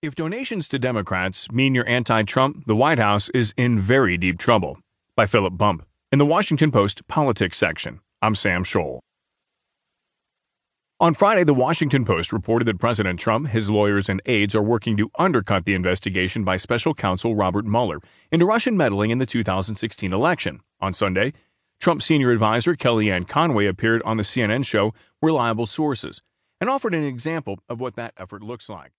If donations to Democrats mean you're anti Trump, the White House is in very deep trouble. By Philip Bump. In the Washington Post Politics section, I'm Sam Scholl. On Friday, the Washington Post reported that President Trump, his lawyers, and aides are working to undercut the investigation by special counsel Robert Mueller into Russian meddling in the 2016 election. On Sunday, Trump's senior advisor Kellyanne Conway appeared on the CNN show Reliable Sources and offered an example of what that effort looks like.